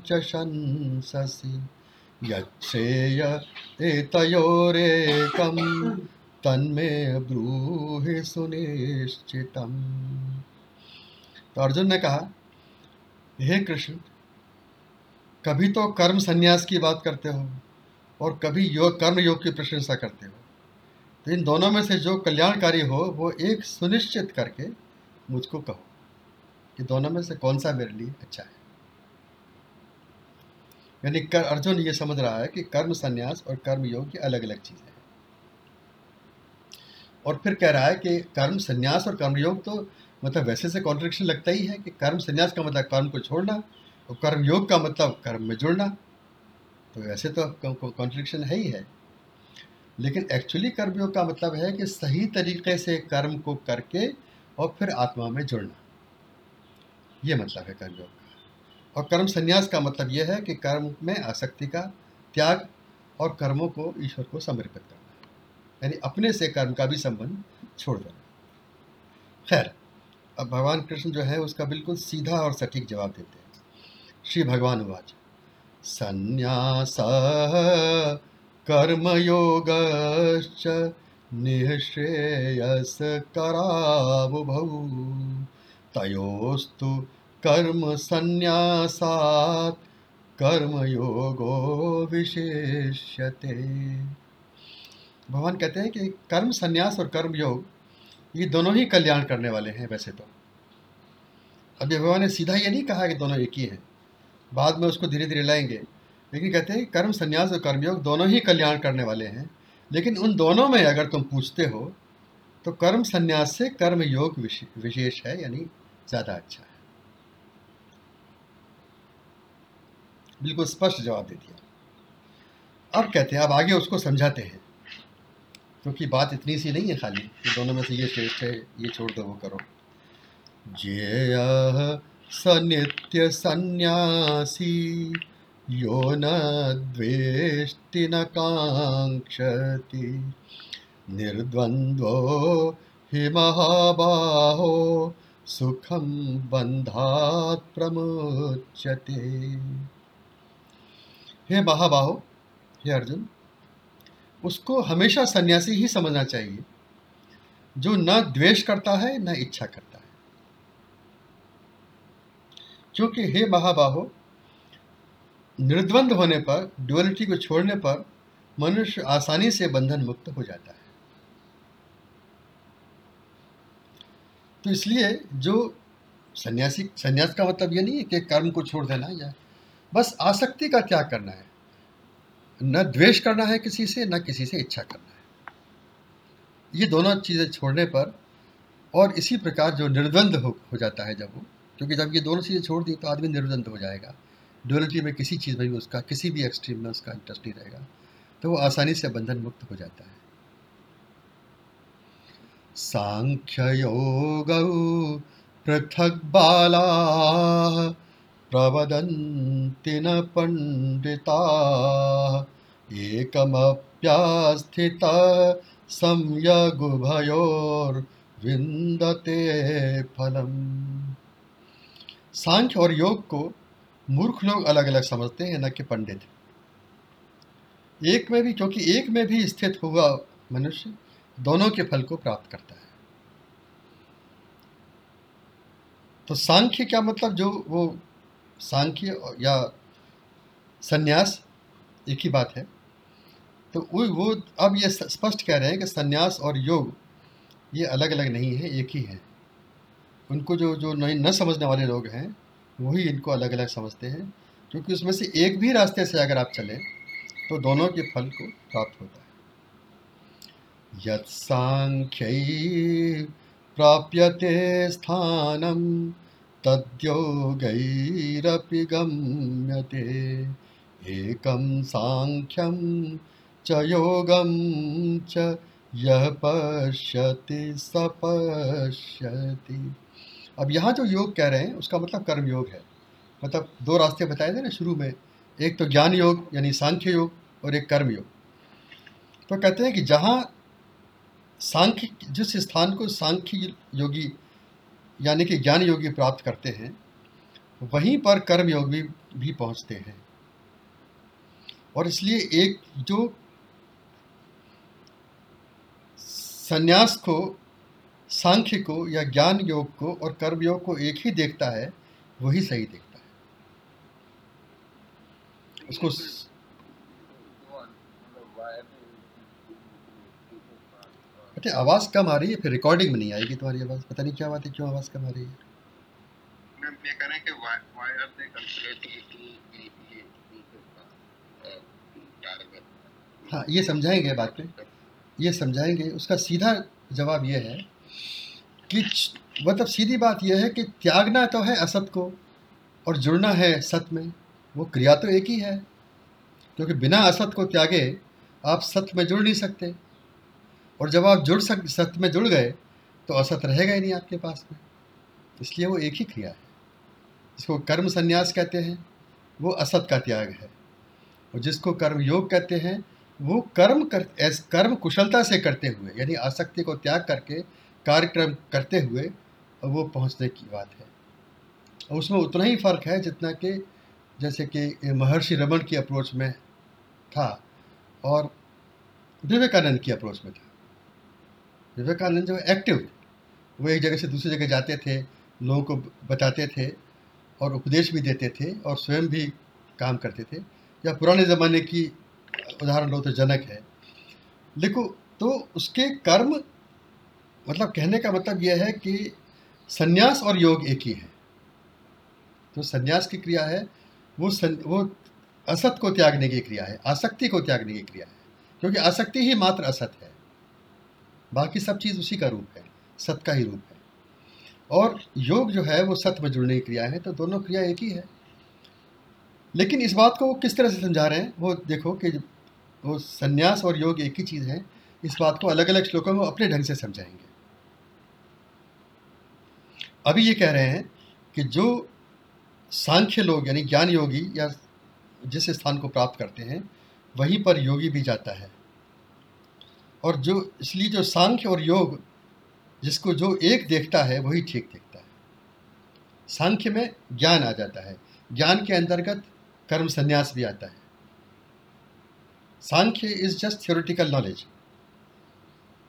च शंससि तन्मे ब्रूहि सुनिश्चितम। तो अर्जुन ने कहा, हे कृष्ण कभी तो कर्म संन्यास की बात करते हो और कभी योग कर्म योग की प्रशंसा करते हो। तो इन दोनों में से जो कल्याणकारी हो, वो एक सुनिश्चित करके मुझको कहो कि दोनों में से कौन सा मेरे लिए अच्छा है। यानी कर, अर्जुन ये समझ रहा है कि कर्म संन्यास और कर्म योग ये अलग अलग चीज़ें हैं। और फिर कह रहा है कि कर्म संन्यास और कर्म योग तो मतलब वैसे से कॉन्ट्रडिक्शन लगता ही है कि कर्म संन्यास का मतलब कर्म को छोड़ना और कर्म योग का मतलब कर्म में जुड़ना। तो ऐसे तो कॉन्ट्रिक्शन है ही है। लेकिन एक्चुअली कर्मयोग का मतलब है कि सही तरीके से कर्म को करके और फिर आत्मा में जुड़ना। ये मतलब है कर्मयोग का। और कर्म संन्यास का मतलब यह है कि कर्म में आसक्ति का त्याग और कर्मों को ईश्वर को समर्पित करना। यानी अपने से कर्म का भी संबंध छोड़ देना। खैर, अब भगवान कृष्ण जो है उसका बिल्कुल सीधा और सटीक जवाब देते हैं। श्री भगवान उवाच संन्यास कर्मयोगश्च निःश्रेयस्करावुभौ तयोस्तु कर्म संन्यासात् कर्मयोगो विशेष्यते। भगवान कहते हैं कि कर्म संन्यास और कर्म योग, ये दोनों ही कल्याण करने वाले हैं वैसे तो। अभी भगवान ने सीधा ये नहीं कहा कि दोनों एक ही हैं। बाद में उसको धीरे धीरे लाएँगे लेकिन कहते हैं, कर्म संन्यास और कर्मयोग दोनों ही कल्याण करने वाले हैं। लेकिन उन दोनों में अगर तुम पूछते हो तो कर्म संन्यास से कर्म योग विशेष है, यानी ज़्यादा अच्छा है। बिल्कुल स्पष्ट जवाब दे दिया। अब कहते हैं, अब आगे उसको समझाते हैं। क्योंकि तो बात इतनी सी नहीं है खाली, कि दोनों में से ये श्रेष्ठ है, ये छोड़ दो, वो करो। जे स नित्य सन्यासी यो न द्वेष्टि न काङ्क्षति। निर्द्वन्द्वो हि महाबाहो सुखम बंधात प्रमुच्यते। हे महाबाहो, हे अर्जुन, उसको हमेशा सन्यासी ही समझना चाहिए। जो न द्वेष करता है, न इच्छा करता क्योंकि हे महाबाहो निर्द्वंद होने पर ड्युअलिटी को छोड़ने पर मनुष्य आसानी से बंधन मुक्त हो जाता है। तो इसलिए जो सन्यासी सन्यास का मतलब ये नहीं है कि कर्म को छोड़ देना या बस आसक्ति का त्याग करना है? न द्वेष करना है किसी से न किसी से इच्छा करना है। ये दोनों चीज़ें छोड़ने पर और इसी प्रकार जो निर्द्वंद हो, हो जाता है जब वो क्योंकि जब ये दोनों चीज़ें छोड़ दी तो आदमी निर्वजंत हो जाएगा। ड्यूअलिटी में किसी चीज़ में भी उसका, किसी भी एक्सट्रीम में उसका इंटरेस्ट नहीं रहेगा। तो वो आसानी से बंधन मुक्त हो जाता है। साङ्ख्ययोगौ पृथक् बालाः प्रवदन्ति न पण्डिताः। एकमप्यास्थितः संयगुभयोर्विन्दते फलम्। सांख्य और योग को मूर्ख लोग अलग अलग समझते हैं, न कि पंडित। एक में भी, क्योंकि एक में भी स्थित हुआ मनुष्य, दोनों के फल को प्राप्त करता है। तो सांख्य क्या मतलब? जो वो सांख्य या सन्यास, एक ही बात है। तो वो अब ये स्पष्ट कह रहे हैं कि सन्यास और योग ये अलग अलग नहीं है, एक ही है। उनको जो जो नहीं, न समझने वाले लोग हैं, वही इनको अलग अलग समझते हैं, क्योंकि उसमें से एक भी रास्ते से अगर आप चलें तो दोनों के फल को प्राप्त होता है। यत्साङ्ख्यै प्राप्यते स्थानं तद्योगैरपि गम्यते। एकं सांख्यम च योगं च यह पश्यति स पश्यति। अब यहाँ जो योग कह रहे हैं उसका मतलब कर्म योग है। मतलब दो रास्ते बताए थे ना शुरू में एक तो ज्ञान योग यानी सांख्य योग और एक कर्म योग। तो कहते हैं कि जहाँ सांख्य जिस स्थान को सांख्य योगी यानी कि ज्ञान योगी प्राप्त करते हैं वहीं पर कर्म योग भी, भी पहुँचते हैं। और इसलिए एक जो संन्यास को सांख्य को या ज्ञान योग को और कर्म योग को एक ही देखता है वही सही देखता है। उसको अच्छा आवाज़ कम आ रही है फिर रिकॉर्डिंग में नहीं आएगी तुम्हारी आवाज़। पता नहीं क्या बात है क्यों आवाज़ कम आ रही है? हाँ ये समझाएँगे बात पे। ये समझाएँगे। उसका सीधा जवाब ये है कि मतलब सीधी बात यह है कि त्यागना तो है असत को, और जुड़ना है सत में, वो क्रिया तो एक ही है। क्योंकि बिना असत को त्यागे आप सत्य में जुड़ नहीं सकते। और जब आप जुड़ सक सत्य में जुड़ गए तो असत रहेगा ही नहीं आपके पास में। इसलिए वो एक ही क्रिया है। जिसको कर्म संन्यास कहते हैं, वो असत का त्याग है। और जिसको कर्म योग कहते हैं, वो कर्म कर कर्म कुशलता से करते हुए, यानी आसक्ति को त्याग करके कार्यक्रम करते हुए वो पहुँचने की बात है। उसमें उतना ही फ़र्क है जितना कि जैसे कि महर्षि रमन की अप्रोच में था और विवेकानंद की अप्रोच में था। विवेकानंद जो एक्टिव वो एक जगह से दूसरी जगह जाते थे, लोगों को बताते थे और उपदेश भी देते थे और स्वयं भी काम करते थे। या पुराने ज़माने की उदाहरण लो तो जनक है। देखो तो उसके कर्म मतलब कहने का मतलब यह है कि संन्यास और योग एक ही है। तो संन्यास की क्रिया है वो सं, वो असत को त्यागने की क्रिया है आसक्ति को त्यागने की क्रिया है क्योंकि आसक्ति ही मात्र असत है। बाकी सब चीज़ उसी का रूप है सत का ही रूप है। और योग जो है वो सत्य में जुड़ने की क्रिया है तो दोनों क्रिया एक ही है। लेकिन इस बात को वो किस तरह से समझा रहे हैं वो देखो कि वो संन्यास और योग एक ही चीज़ है इस बात को अलग अलग श्लोकों में अपने ढंग से समझाएँगे। अभी ये कह रहे हैं कि जो सांख्य लोग, यानी ज्ञान योगी या जिस स्थान को प्राप्त करते हैं, वहीं पर योगी भी जाता है। और जो, इसलिए जो सांख्य और योग, जिसको जो एक देखता है, वही ठीक देखता है। सांख्य में ज्ञान आ जाता है। ज्ञान के अंतर्गत कर्म संन्यास भी आता है। Sankhya is just theoretical knowledge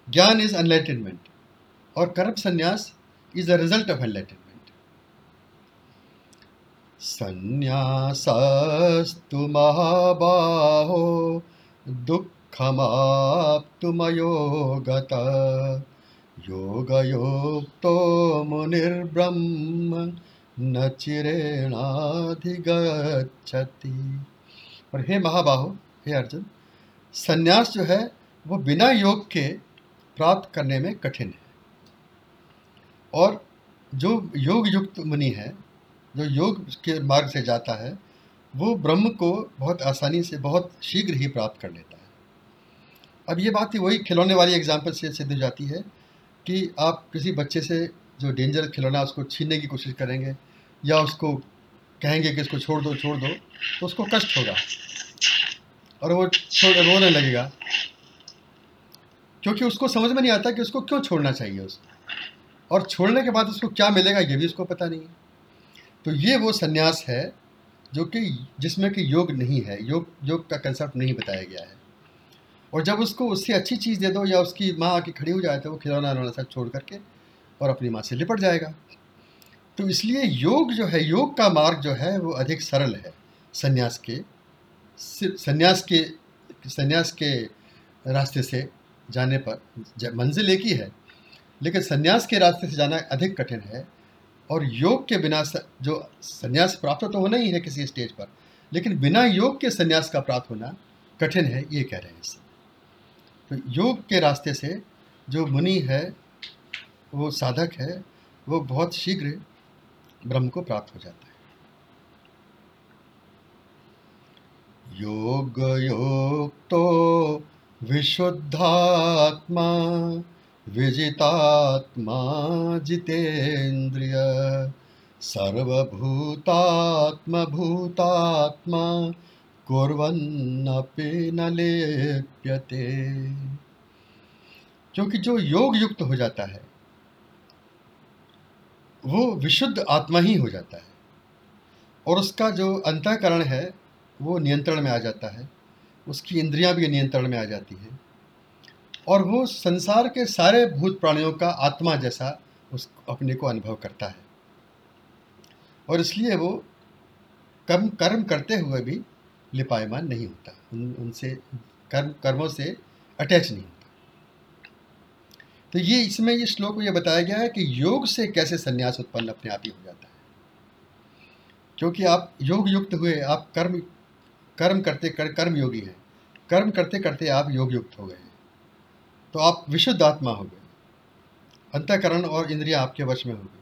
ज्ञान इज़ अनलाइटनमेंट और कर्म संन्यास द रिज़ल्ट ऑफ़ एनलाइटनमेंट संन्यासस्तु महाबाहो दुःखमाप्तुमयो गत योगयोक्तो मुनिर्ब्रह्म न चिरेणाधिगच्छति और हे महाबाहो, हे अर्जुन, संन्यास जो है, वो बिना योग के प्राप्त करने में कठिन है। और जो योग युक्त मुनि है, जो योग के मार्ग से जाता है, वो ब्रह्म को बहुत आसानी से, बहुत शीघ्र ही प्राप्त कर लेता है। अब ये बात ही वही खिलौने वाली एग्ज़ाम्पल से सिद्ध हो जाती है कि आप किसी बच्चे से जो डेंजर खिलौना उसको छीनने की कोशिश करेंगे या उसको कहेंगे कि इसको छोड़ दो छोड़ दो तो उसको कष्ट होगा और वो छोड़, रोने लगेगा। क्योंकि उसको समझ में नहीं आता कि उसको क्यों छोड़ना चाहिए उसको और छोड़ने के बाद उसको क्या मिलेगा ये भी उसको पता नहीं है। तो ये वो संन्यास है जो कि, जिसमें कि योग नहीं है। योग योग का कंसेप्ट नहीं बताया गया है। और जब उसको उससे अच्छी चीज़ दे दो या उसकी माँ आके खड़ी हो जाए तो वो खिलौना उलौना सब छोड़ करके और अपनी माँ से लिपट जाएगा। तो इसलिए योग जो है, योग का मार्ग जो है, वो अधिक सरल है संन्यास के संन्यास के संन्यास के रास्ते से जाने पर मंजिल एक ही है लेकिन संन्यास के रास्ते से जाना अधिक कठिन है और योग के बिना जो संन्यास प्राप्त तो होना ही है किसी स्टेज पर, लेकिन बिना योग के संन्यास का प्राप्त होना कठिन है, ये कह रहे हैं इससे तो योग के रास्ते से जो मुनि है, वो साधक है, वो बहुत शीघ्र ब्रह्म को प्राप्त हो जाता है। योग योग तो विशुद्धात्मा विजितात्मा जितेन्द्रिय सर्वभूतात्म भूतात्मा कुर्वन्नपि न लेप्यते। क्योंकि जो योग युक्त हो जाता है, वो विशुद्ध आत्मा ही हो जाता है। और उसका जो अंतःकरण है, वो नियंत्रण में आ जाता है, उसकी इंद्रियाँ भी नियंत्रण में आ जाती हैं। और वो संसार के सारे भूत प्राणियों का आत्मा जैसा उस अपने को अनुभव करता है। और इसलिए वो कर्म कर्म करते हुए भी लिपायमान नहीं होता। उन, उनसे कर्म, कर्मों से अटैच नहीं होता। तो ये, इसमें ये श्लोक में ये बताया गया है कि योग से कैसे संन्यास उत्पन्न अपने आप ही हो जाता है। क्योंकि आप योग युक्त हुए, आप कर्म कर्म करते कर कर्म योगी हैं। कर्म करते करते आप योग युक्त हो गए तो आप विशुद्ध आत्मा हो गए अंतकरण और इंद्रिया आपके वश में हो गई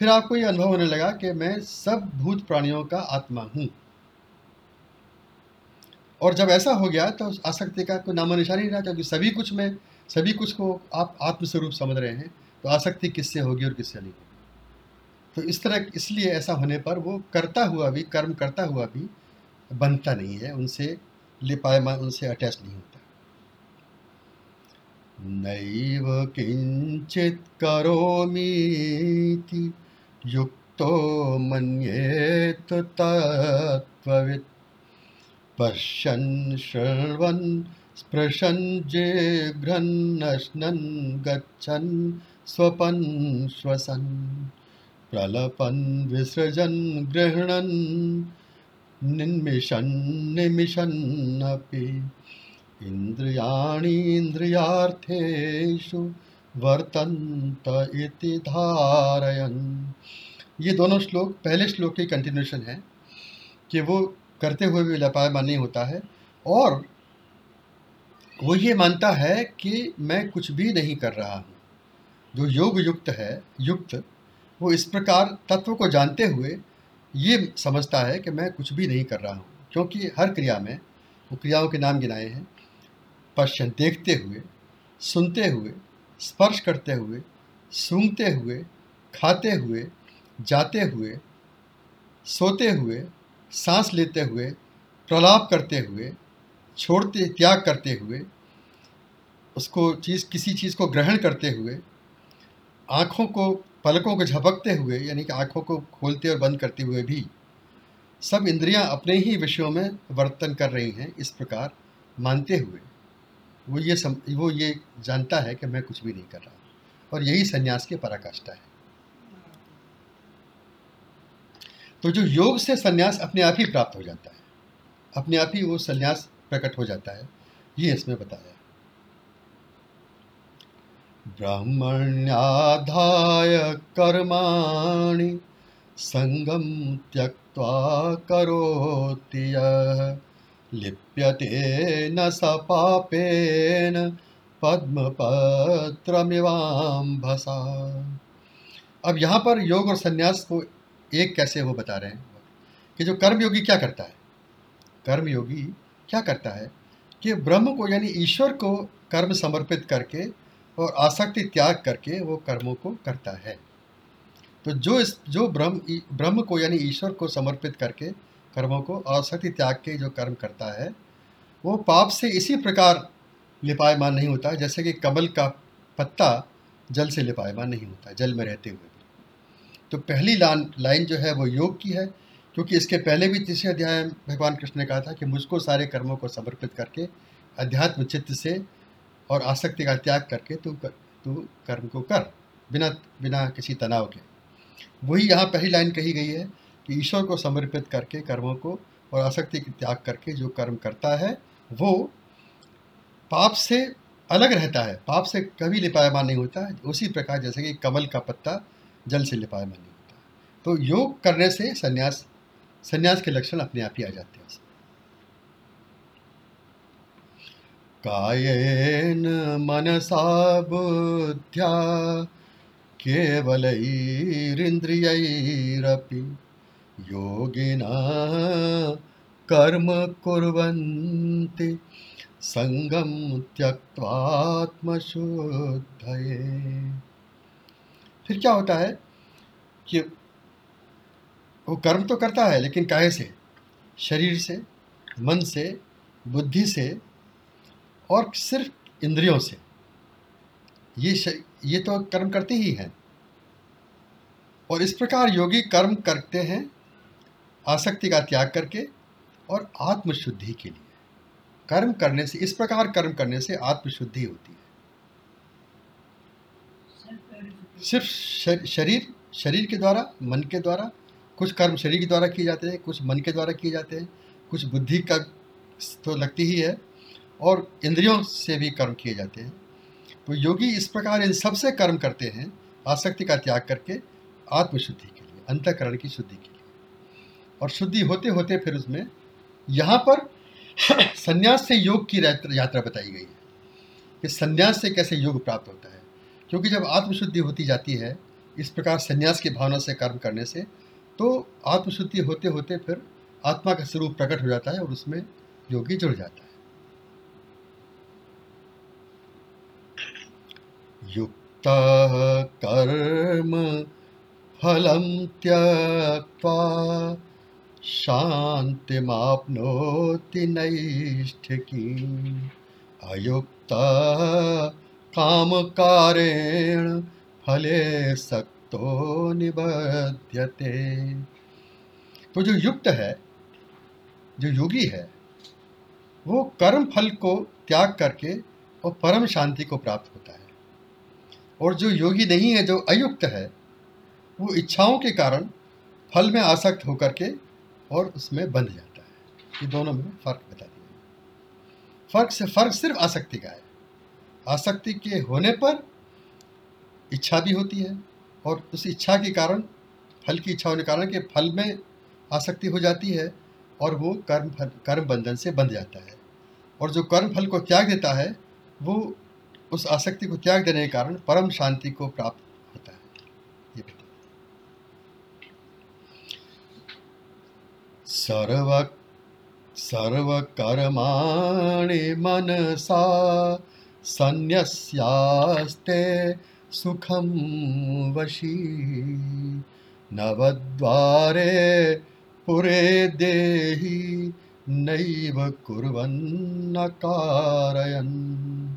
फिर आपको ये अनुभव होने लगा कि मैं सब भूत प्राणियों का आत्मा हूँ। और जब ऐसा हो गया तो आसक्ति का कोई नामो निशान नहीं रहा, क्योंकि सभी कुछ में, सभी कुछ को आप आत्मस्वरूप समझ रहे हैं तो आसक्ति किससे होगी और किससे नहीं होगी। तो इस तरह, इसलिए ऐसा होने पर वो करता हुआ भी, कर्म करता हुआ भी बनता नहीं है, उनसे लिपायमान, उनसे अटैच नहीं होता। नैव किंचित करोमीति युक्तो मन्येत तत्त्ववित् पश्यन् शृण्वन् स्पृशन् जिघ्रन्नश्नन् गच्छन् स्वपन् श्वसन्। प्रलपन् विसृजन् गृह्णन् निन्मिषन् निमिषन्नपि इन्द्रियाणीन्द्रियार्थेषु वर्तन्त इति धारयन्। ये दोनों श्लोक, पहले श्लोक की कंटिन्यूशन है कि वो करते हुए भी लपायमान नहीं होता है और वो ये मानता है कि मैं कुछ भी नहीं कर रहा हूँ। जो योग युक्त है, युक्त, वो इस प्रकार तत्व को जानते हुए ये समझता है कि मैं कुछ भी नहीं कर रहा हूँ, क्योंकि हर क्रिया में, वो क्रियाओं के नाम गिनाए हैं पश्चन देखते हुए, सुनते हुए, स्पर्श करते हुए, सूंघते हुए, खाते हुए, जाते हुए, सोते हुए, सांस लेते हुए, प्रलाप करते हुए, छोड़ते, त्याग करते हुए, उसको चीज़, किसी चीज़ को ग्रहण करते हुए, आँखों को, पलकों को झपकते हुए, यानी कि आँखों को खोलते और बंद करते हुए भी, सब इंद्रियाँ अपने ही विषयों में वर्तन कर रही हैं इस प्रकार मानते हुए। वो ये सम, वो ये जानता है कि मैं कुछ भी नहीं कर रहा और यही संन्यास की पराकाष्ठा है। तो जो योग से संन्यास अपने आप ही प्राप्त हो जाता है अपने आप ही वो सन्यास प्रकट हो जाता है ये इसमें बताया ब्रह्मण्याधाय कर्माणि संगम त्यक्त्वा करोति यः। लिप्यते न स पापेन पद्मपत्रमिवाम्भसा। अब यहाँ पर योग और संन्यास को एक कैसे वो बता रहे हैं कि जो कर्मयोगी क्या करता है? कर्मयोगी क्या करता है कि ब्रह्म को यानी ईश्वर को कर्म समर्पित करके और आसक्ति त्याग करके वो कर्मों को करता है। तो जो इस, जो ब्रह्म ब्रह्म को यानी ईश्वर को समर्पित करके कर्मों को आसक्ति त्याग के जो कर्म करता है, वो पाप से इसी प्रकार लिपायमान नहीं होता, जैसे कि कमल का पत्ता जल से लिपायमान नहीं होता, जल में रहते हुए भी। तो पहली लाइन लाइन जो है वो योग की है, क्योंकि इसके पहले भी तीसरे अध्याय भगवान कृष्ण ने कहा था कि मुझको सारे कर्मों को समर्पित करके, अध्यात्म चित्त से और आसक्ति का त्याग करके तू कर, तू कर्म को कर, बिना बिना किसी तनाव के। वही यहाँ पहली लाइन कही गई है ईश्वर को समर्पित करके, कर्मों को और आसक्ति के त्याग करके जो कर्म करता है, वो पाप से अलग रहता है। पाप से कभी लिपायमान नहीं होता। उसी प्रकार जैसे कि कमल का पत्ता जल से लिपायमान नहीं होता। तो योग करने से संन्यास संन्यास के लक्षण अपने आप ही आ जाते हैं। कायेन मनसा बुद्ध्या केवलैरिन्द्रियैरपि योगिना कर्म कुर्वन्ति संगम त्यक्त्वात्मशुद्धये। फिर क्या होता है कि वो कर्म तो करता है, लेकिन काहे से? शरीर से, मन से, बुद्धि से, और सिर्फ़ इंद्रियों से। ये ये तो कर्म करते ही हैं। और इस प्रकार योगी कर्म करते हैं आसक्ति का त्याग करके और आत्मशुद्धि के लिए। कर्म करने से, इस प्रकार कर्म करने से आत्मशुद्धि होती है। सिर्फ़ शरीर शरीर के द्वारा, मन के द्वारा, कुछ कर्म शरीर के द्वारा किए जाते हैं, कुछ मन के द्वारा किए जाते हैं, कुछ बुद्धि का तो लगती ही है, और इंद्रियों से भी कर्म किए जाते हैं। तो योगी इस प्रकार इन सबसे कर्म करते हैं, आसक्ति का त्याग करके आत्मशुद्धि के लिए, अंतकरण की शुद्धि के लिए। और शुद्धि होते होते फिर उसमें यहाँ पर संन्यास से योग की यात्रा बताई गई है। कि संन्यास से कैसे योग प्राप्त होता है? क्योंकि जब आत्मशुद्धि होती जाती है, इस प्रकार संन्यास की भावना से कर्म करने से तो आत्मशुद्धि होते होते फिर आत्मा का स्वरूप प्रकट हो जाता है और उसमें योगी जुड़ जाता है। युक्त कर्म फलम त्यक्त्वा शान्तिमाप्नोति नैष्ठिकी। अयुक्त कामकारेण फले सक्तो निबध्यते। तो जो युक्त है, जो योगी है, वो कर्म फल को त्याग करके और परम शांति को प्राप्त होता है। और जो योगी नहीं है, जो अयुक्त है, वो इच्छाओं के कारण फल में आसक्त होकर के और उसमें बंध जाता है। ये दोनों में फ़र्क बता दिया। फ़र्क से फ़र्क सिर्फ़ आसक्ति का है। आसक्ति के होने पर इच्छा भी होती है और उस इच्छा के कारण, फल की इच्छा होने के कारण के फल में आसक्ति हो जाती है और वो कर्म फल, कर्म बंधन से बंध जाता है। और जो कर्म फल को त्याग देता है, वो उस आसक्ति को त्याग देने के कारण परम शांति को प्राप्त होता है ये बता सर्व सर्वकर्माणि मनसा संन्यस्यास्ते सुखम वशी नवद्वारे पुरे देहि नैव कुर्वन्न कारयन्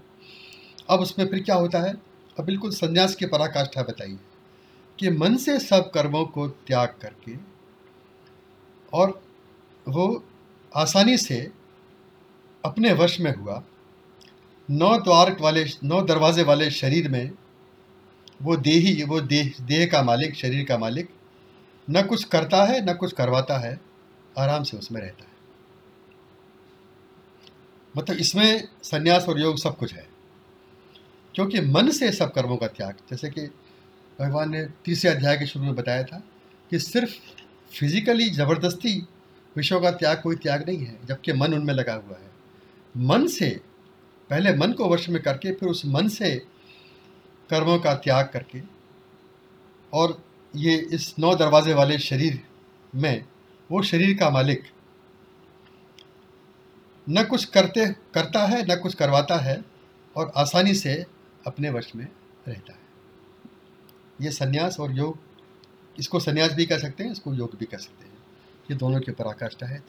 अब उसमें फिर क्या होता है? अब बिल्कुल संन्यास की पराकाष्ठा बताइए कि मन से सब कर्मों को त्याग करके और वो आसानी से अपने वश में हुआ। नौ द्वार वाले, नौ दरवाजे वाले शरीर में वो देही वो देह देह का मालिक, शरीर का मालिक, न कुछ करता है, न कुछ करवाता है, आराम से उसमें रहता है। मतलब इसमें संन्यास और योग सब कुछ है। क्योंकि मन से सब कर्मों का त्याग, जैसे कि भगवान ने तीसरे अध्याय के शुरू में बताया था कि सिर्फ़ फिजिकली ज़बरदस्ती विषयों का त्याग कोई त्याग नहीं है, जबकि मन उनमें लगा हुआ है। मन से, पहले मन को वश में करके, फिर उस मन से कर्मों का त्याग करके, और ये इस नौ दरवाजे वाले शरीर में, वो शरीर का मालिक, न कुछ करते, करता है, न कुछ करवाता है, और आसानी से अपने वश में रहता है। ये संन्यास और योग इसको संन्यास भी कह सकते हैं, इसको योग भी कह सकते हैं। ये दोनों की पराकाष्ठा है।